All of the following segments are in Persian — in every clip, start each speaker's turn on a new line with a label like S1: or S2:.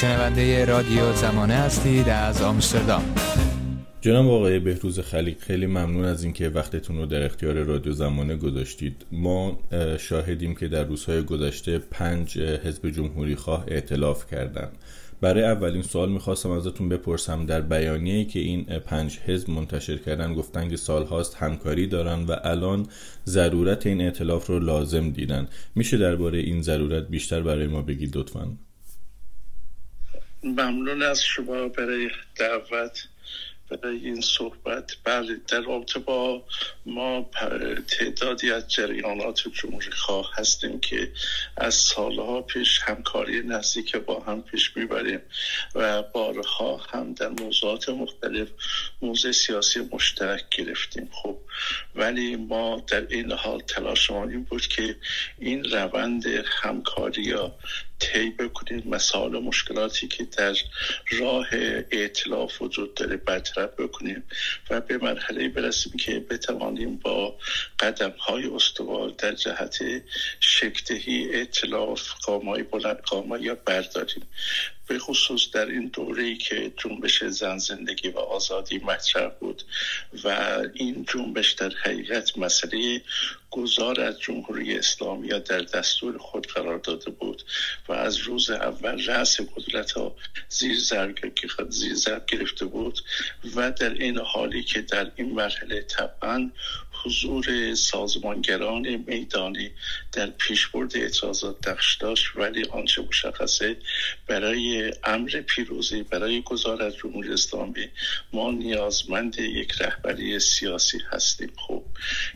S1: شنونده رادیو زمانه هستید از آمستردام.
S2: جناب آقای بهروز خلیق خیلی ممنون از اینکه وقتتون رو در اختیار رادیو زمانه گذاشتید. ما شاهدیم که در روزهای گذشته پنج حزب جمهوری خواه اعتلاف کردند. برای اولین سوال می‌خواستم ازتون بپرسم در بیانیه‌ای که این پنج حزب منتشر کردن گفتن که سالهاست همکاری دارن و الان ضرورت این اعتلاف رو لازم دیدن. میشه درباره این ضرورت بیشتر برای ما بگید لطفا؟
S3: ممنون از شما برای دعوت برای این صحبت. بله در رابطه با ما تعدادی از جریانات جمهوری خواه هستیم که از سالها پیش همکاری نزدیک با هم پیش می‌بریم و بارها هم در موضوعات مختلف موضع سیاسی مشترک گرفتیم. خب ولی ما در این حال تلاش این بود که این روند همکاری یا طی بکنیم مسائل و مشکلاتی که در راه اعتلاف وجود داره برطرف بکنیم و به مرحله برسیم که بتوانیم با قدم های استوار در جهت شکلدهی اعتلاف قامای بلند قامای یا برداریم. به خصوص در این دوره که جنبش زن زندگی و آزادی مطرح بود و این جنبش در حقیقت مسئله گذار از جمهوری اسلامی در دستور خود قرار داده بود و از روز اول رأس قدرت ها زیر زرگ گرفته بود و در این حالی که در این مرحله طبعا حضور سازمانگران میدانی در پیشبرد اعتراضات نقش داشت ولی آنچه مشخصه برای امر پیروزی برای گذار از جمهوری اسلامی ما نیازمند یک رهبری سیاسی هستیم. خب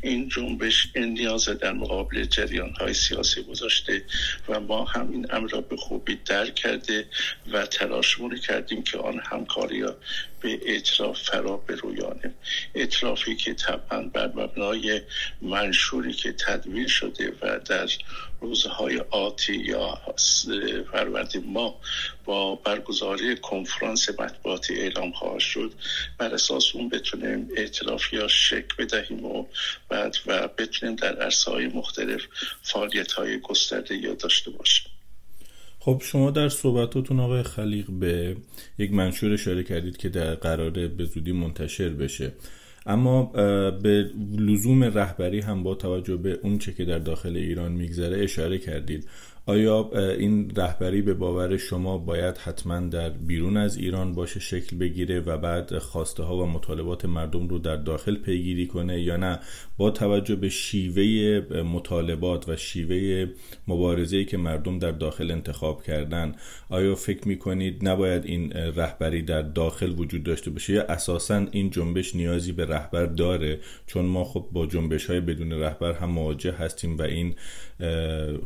S3: این جنبش این نیاز در مقابل جریان های سیاسی گذاشته و ما هم این امر را به خوبی درک کرده و تلاشمون کردیم که آن همکاری به اطراف فرا برویانیم اطرافی که طبعا بر مبنای منشوری که تدوین شده و در روزهای آتی یا فروردین ما با برگزاری کنفرانس مطبوعاتی اعلام خواهد شد. بر اساس اون بتونیم اعتلافی یا شک بدهیم و بعد و بتونیم در عرصه های مختلف فعالیت های گسترده یا داشته باشیم.
S2: خب شما در صحبتاتون آقای خلیق به یک منشور اشاره کردید که در قرار به زودی منتشر بشه. اما به لزوم رهبری هم با توجه به اون چه که در داخل ایران میگذره اشاره کردید. آیا این رهبری به باور شما باید حتما در بیرون از ایران باشه شکل بگیره و بعد خواسته ها و مطالبات مردم رو در داخل پیگیری کنه یا نه؟ با توجه به شیوه مطالبات و شیوه مبارزه که مردم در داخل انتخاب کردن آیا فکر می‌کنید نباید این رهبری در داخل وجود داشته باشه یا اساسا این جنبش نیازی به رهبر داره؟ چون ما خب با جنبش های بدون رهبر هم مواجه هستیم و این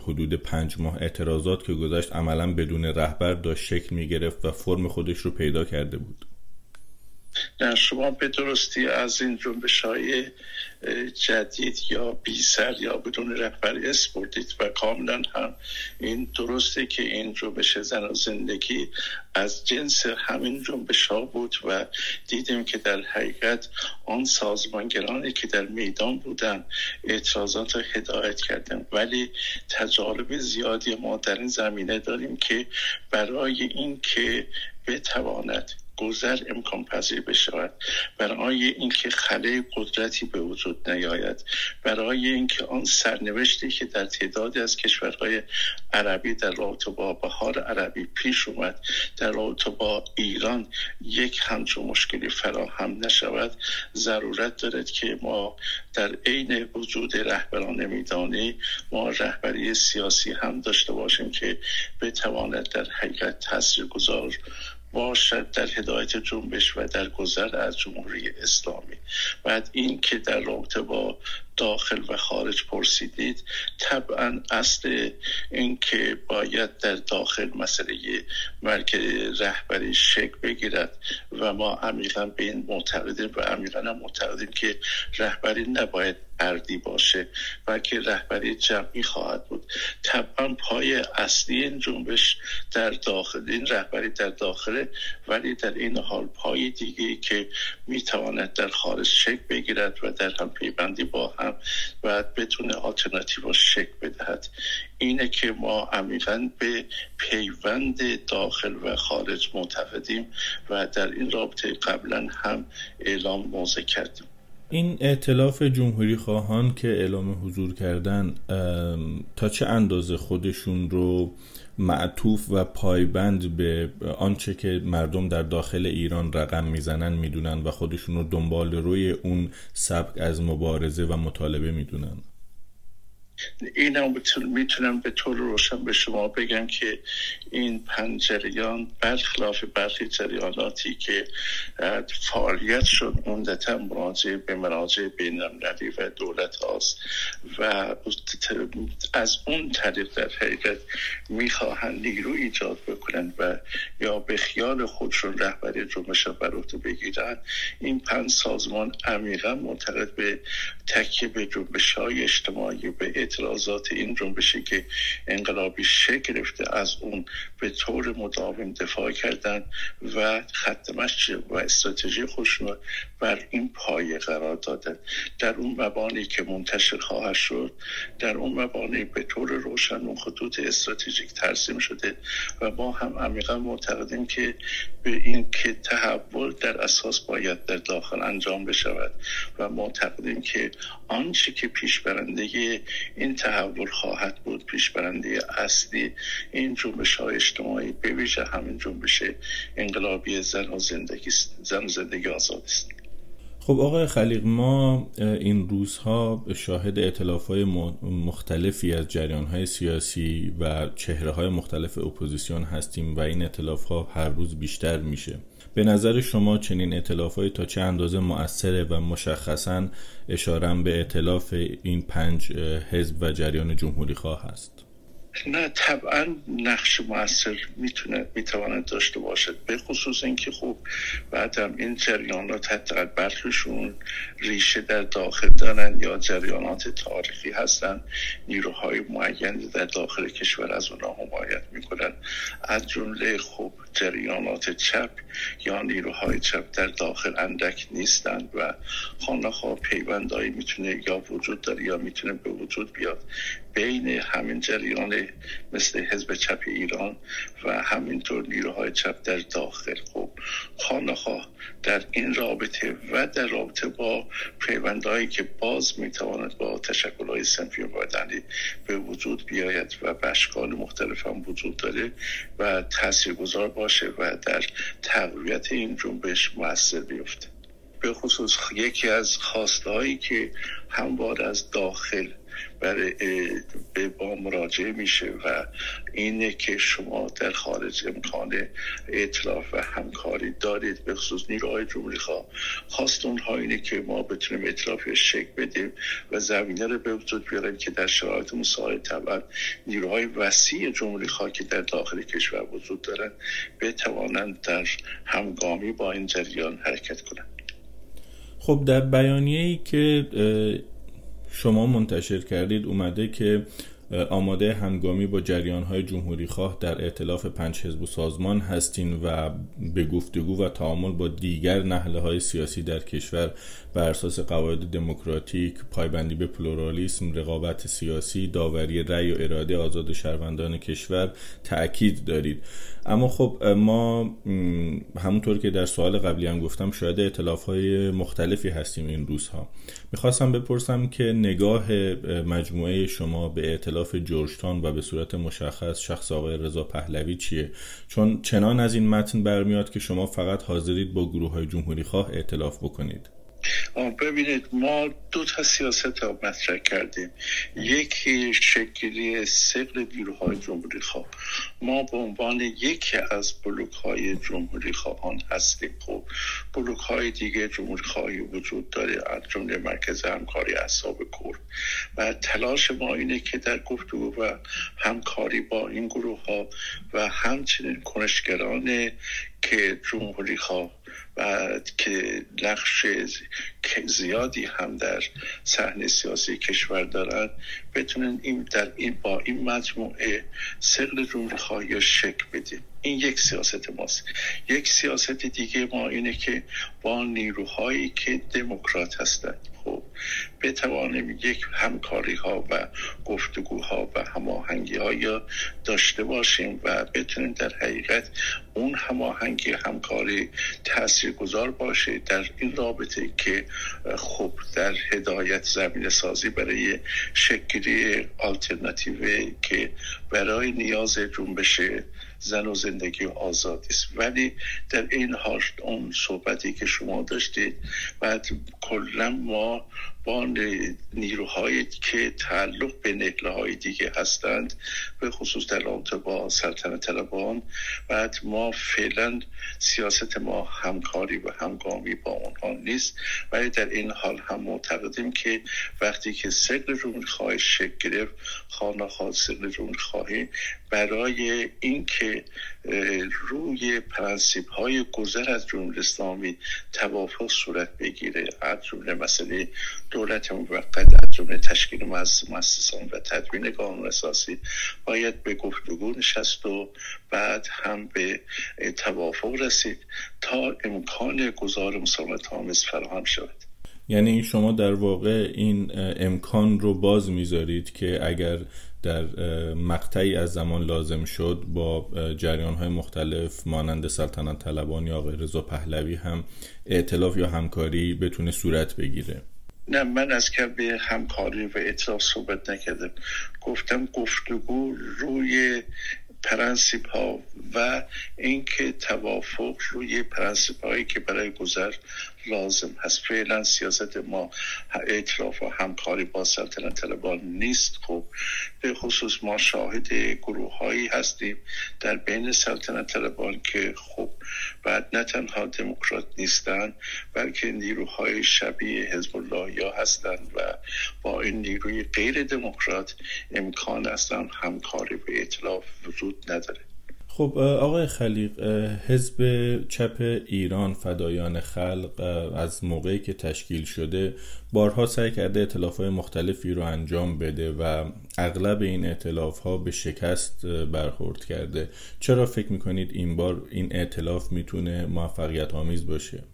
S2: حدود پنج ماه اعتراضات که گذاشت عملا بدون رهبر داشت شکل می گرفت و فرم خودش رو پیدا کرده بود.
S3: نه شما به درستی از این جنبش های جدید یا بی سر یا بدون رهبری اسپردید و کاملا هم این درسته که این جنبش زن و زندگی از جنس همین جنبش ها بود و دیدیم که در حقیقت آن سازمانگرانی که در میدان بودن اعتراضات را هدایت کردن ولی تجارب زیادی ما در این زمینه داریم که برای این که بتواند گذر امکان پذیر بشود. برای اینکه خله قدرتی به وجود نیاید. برای اینکه آن سرنوشتی که در تعدادی از کشورهای عربی در رابطه با بهار عربی پیش اومد در رابطه با ایران یک همچون مشکلی فراهم نشود ضرورت دارد که ما در عین وجود رهبران میدانی ما رهبری سیاسی هم داشته باشیم که بتواند در حقیقت تاثیر گذار باشد در هدایت جنبش و در گذر از جمهوری اسلامی. بعد این که در رابطه با داخل و خارج پرسیدید. طبعا اصل این که باید در داخل مسئله مرکز رهبری شکل بگیرد و ما عمیقا به این معتقدیم و عمیقا معتقدیم که رهبری نباید اردی باشه بلکه رهبری جمعی خواهد بود. طبعا پای اصلی این جنبش در داخل این رهبری در داخله ولی در این حال پای دیگه که می‌تواند در خارج شکل بگیرد و در هم پیوندی با هم هم باید بتونه آلترناتیو شکل بدهد. اینه که ما عمیقا به پیوند داخل و خارج معتقدیم و در این رابطه قبلا هم اعلام موضع کردیم.
S2: این ائتلاف جمهوری خواهان که اعلام حضور کردن تا چه اندازه خودشون رو معطوف و پایبند به آنچه که مردم در داخل ایران رقم می‌زنن می‌دونن و خودشون رو دنبال روی اون سبک از مبارزه و مطالبه می‌دونن.
S3: این می‌تونم به طور روشن به شما بگم که این پنجریان برخلاف برخی جریاناتی که فعالیت شد عمدتا مراجع به مراجع بین و دولت هاست و از اون طریق در حقیقت می‌خواهند نیرو ایجاد بکنن و یا به خیال خودشون رهبری جنبش بر عهده بگیرن این پنج سازمان عمیقا معتقد به تکیه به جنبش های اجتماعی به اعتراضات این جنبشی که انقلابی شکل گرفته از اون به طور مداوم دفاع کردن و خط و استراتژی خودشون بر این پایه قرار دادن. در اون مبانی که منتشر خواهد شد در اون مبانی به طور روشن اون خطوط استراتژیک ترسیم شده و ما هم عمیقا معتقدیم که به این که تحول در اساس باید در داخل انجام بشود و معتقدیم که آنچه که پیشبرنده این تحول خواهد بود پیشبرنده اصلی. این جنبش های اجتماعی به ویژه همین جنبش انقلابی زن و زندگی زن و زندگی آزاد است.
S2: خب آقای خلیق ما این روزها شاهد اعتلاف های مختلفی از جریان های سیاسی و چهره های مختلف اپوزیسیون هستیم و این اعتلاف ها هر روز بیشتر میشه. به نظر شما چنین اعتلاف تا چه اندازه مؤثره و مشخصا اشارم به اعتلاف این پنج حزب و جریان جمهوری خواه هست؟
S3: نه طبعا نقش موثر می‌تونه می‌تواند داشته باشد. به خصوص اینکه خب بعدم این جریانات حتی برخشون ریشه در داخل دارن یا جریانات تاریخی هستن نیروهای معینی در داخل کشور از اونها حمایت می‌کنن. از جمله خب جریانات چپ یا نیروهای چپ در داخل اندک نیستند و خانه پیوندهایی می‌تونه یا وجود داره یا می‌تونه به وجود بیاد. بین همین جریان مثل حزب چپ ایران و همینطور نیروهای چپ در داخل. خب خانخواه در این رابطه و در رابطه با پیوندهایی که باز می‌تواند با تشکل های سنفی و به وجود بیاید و به اشکال مختلف هم وجود داره و تاثیرگذار باشه و در تقویت این جنبش موثر بیفته. به خصوص یکی از خواستهایی که هموار از داخل برای به با مراجعه میشه و اینه که شما در خارج امکان اطلاف و همکاری دارید. به خصوص نیروهای جمهوری خواه. خواست اونها اینه که ما بتونیم اطلاف شک بدیم و زمینه رو به وجود بیاریم که در شرایط مساعد طبعا نیروهای وسیع جمهوری خواه که در داخل کشور وجود دارن بتوانند در همگامی با این جریان حرکت کنند.
S2: خب در بیانیه ای که شما منتشر کردید اومده که آماده همگامی با جریان های جمهوری خواه در اعتلاف پنج حزب و سازمان هستین و به گفتگو و تعامل با دیگر نهله های سیاسی در کشور بر اساس قواعد دموکراتیک پایبندی به پلورالیسم رقابت سیاسی داوری رأی و اراده آزاد شهروندان کشور تاکید دارید. اما خب ما همونطور که در سوال قبلی هم گفتم شاید اعتلاف های مختلفی هستیم این روزها. می‌خواستم بپرسم که نگاه مجموعه شما به اعتلاف جورجتان و به صورت مشخص شخص آقای رضا پهلوی چیه؟ چون چنان از این متن برمیاد که شما فقط حاضرید با گروه های جمهوری خواه اعتلاف بکنید.
S3: ببینید ما دو تا سیاست ها مطرح کردیم. یکی شکلی سقل نیروهای جمهوری خواه. ما به عنوان یکی از بلوک های جمهوری خواهان هستیم. خب بلوک های دیگه جمهوری خواهی وجود داره از جمله مرکز همکاری اصاب کور و تلاش ما اینه که در گفتگو و همکاری با این گروه ها و همچنین کنشگران که جمهوری خواه و که نقش زیادی هم در صحنه سیاسی کشور دارند بتونن این در این با این مجموعه سقل جمهوری خواهی شک بدیم این یک سیاست ماست. یک سیاست دیگه ما اینه که با نیروهایی که دموکرات هستند خب بتوانیم یک همکاری ها و گفتگوها و هماهنگی ها داشته باشیم و بتونیم در حقیقت اون هماهنگی همکاری تاثیرگذار باشه در این رابطه که خب در هدایت زمین سازی برای شکلی آلترناتیو که برای نیاز جنبش زن و زندگی آزادی است. ولی در این حال اون صحبتی که شما داشتید بعد کلا ما با نیروهایی که تعلق به نهله های دیگه هستند به خصوص در رابطه با سلطنت طلبان بعد ما فعلا سیاست ما همکاری و همگامی با اونها نیست. ولی در این حال هم معتقدیم که وقتی که سقل جمهوری خواهی شکل گرفت خانه خواهد سقل خواهی برای اینکه روی پرنسیب های گذر از جمهوری اسلامی توافق صورت بگیره. از جمله مسئله دولت موقت از جمله تشکیل مؤسسان و تدوین قانون اساسی. باید به گفتگو نشست و بعد هم به توافق رسید تا امکان گذار مسالمت آمیز فراهم شود.
S2: یعنی شما در واقع این امکان رو باز می‌ذارید که اگر در مقطعی از زمان لازم شد با جریان های مختلف مانند سلطنت طلبان یا آقای رضا پهلوی هم ائتلاف یا همکاری بتونه صورت بگیره.
S3: نه من از که به همکاری و ائتلاف صحبت نکردم. گفتم گفتگو روی پرنسیپ ها و اینکه توافق روی پرنسیپ هایی که برای گذر لازم هست. فعلا سیاست ما ائتلاف و همکاری با سلطنت طلبان نیست. خب به خصوص ما شاهد گروه هایی هستیم در بین سلطنت طلبان که خب بعد نه تنها دموکرات نیستند بلکه نیروهای شبیه حزب الله یا هستند و با این نیروی غیر دموکرات امکان اصلا همکاری و اطلاف وجود نداره.
S2: خب آقای خلیق حزب چپ ایران فدایان خلق از موقعی که تشکیل شده بارها سعی کرده اطلاف های مختلفی رو انجام بده و اغلب این اعتلاف ها به شکست برخورد کرده چرا فکر می‌کنید این بار این اعتلاف می‌تونه موفقیت آمیز باشه؟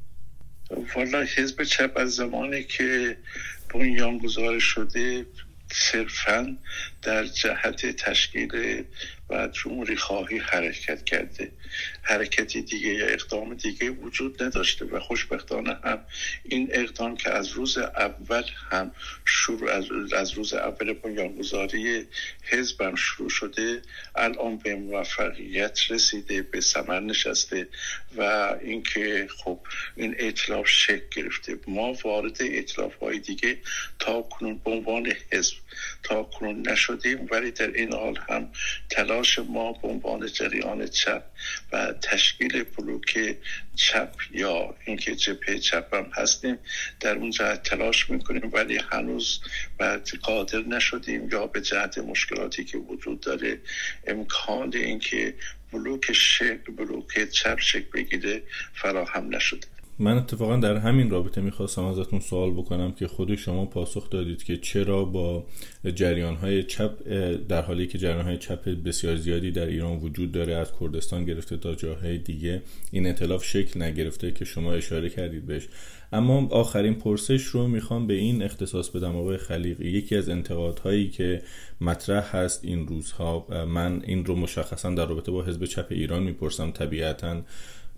S3: والا حزب چپ از زمانی که بنیان گذار شده صرفا در جهت تشکیل و جمهوری خواهی حرکت کرده. حرکتی دیگه یا اقدام دیگه وجود نداشته و خوشبختانه هم این اقدام که از روز اول هم شروع از, روز اول بنیانگذاری حزبم شروع شده الان به موفقیت رسیده به ثمر نشسته و اینکه خب این اطلاف شکل گرفته. ما وارد اطلاف های دیگه تا کنون به عنوان حزب تا کنون نشدیم ولی در این حال هم تلاش ما به عنوان جریان چپ و تشکیل بلوک چپ یا اینکه جبهه چپ هم هستیم در اون جهت تلاش می‌کنیم ولی هنوز بعد قادر نشدیم یا به جهت مشکلاتی که وجود داره امکان اینکه بلوک شکل بلوک چپ شکل بگیره فراهم نشده.
S2: من اتفاقا در همین رابطه می‌خواستم ازتون سوال بکنم که خود شما پاسخ دادید که چرا با جریان های چپ در حالی که جریان های چپ بسیار زیادی در ایران وجود داره از کردستان گرفته تا جاهای دیگه این اطلاف شکل نگرفته که شما اشاره کردید بهش. اما آخرین پرسش رو می‌خوام به این اختصاص بدم آقای خلیقی یکی از انتقادهایی که مطرح هست این روزها من این رو مشخصا در رابطه با حزب چپ ایران می‌پرسم طبیعتا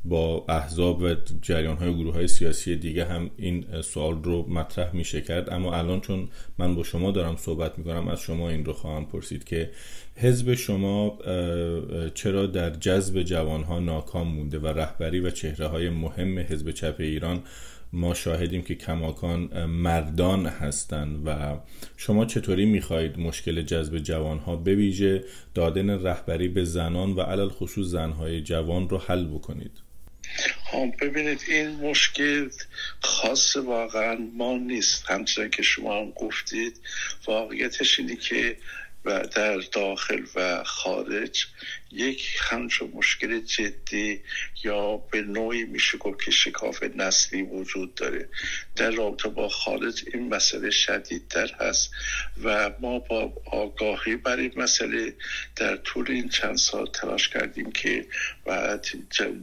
S2: با احزاب و جریان های گروه های سیاسی دیگه هم این سوال رو مطرح میشه کرد. اما الان چون من با شما دارم صحبت می‌کنم از شما این رو خواهم پرسید که حزب شما چرا در جذب جوان ها ناکام مونده و رهبری و چهره های مهم حزب چپ ایران ما شاهدیم که کماکان مردان هستند و شما چطوری می‌خواهید مشکل جذب جوان ها بویژه؟ دادن رهبری به زنان و علل خصوص زنهای جوان رو حل بکنید.
S3: خب ببینید این مشکل خاص واقعا ما نیست. همچنان که شما هم گفتید واقعیتش اینه که و در داخل و خارج یک همچون مشکل جدی یا به نوعی میشه گفت که شکاف نسلی وجود داره. در رابطه با خالص این مسئله شدیدتر هست و ما با آگاهی بر این مسئله در طول این چند سال تلاش کردیم که بعد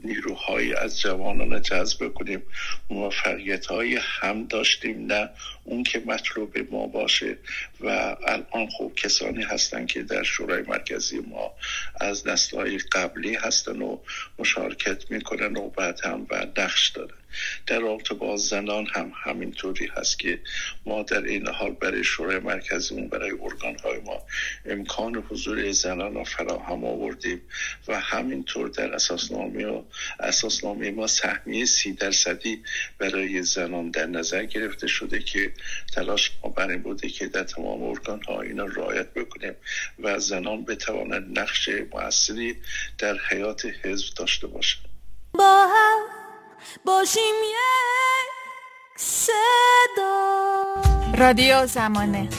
S3: نیروهایی از جوانان جذب کنیم موفقیت های هم داشتیم نه اون که مطلوب ما باشه. و الان خوب کسانی هستن که در شورای مرکزی ما از نسل قبلی هستن و مشارکت می‌کنن و بعد هم و نقش دارن. در رابطه با زنان هم همینطوری هست که ما در این حال برای شورای مرکزیمون برای ارگان های ما امکان حضور زنان را فراهم آوردیم و همینطور در اساسنامه و اساسنامه ما سهمیه سی درصدی برای زنان در نظر گرفته شده که تلاش ما بر این بوده که در تمام ارگان ها اینا رعایت بکنیم و زنان بتوانند نقش موثری در حیات حزب داشته باشند. با هم باشیم
S1: یک صدا. رادیو زمانه.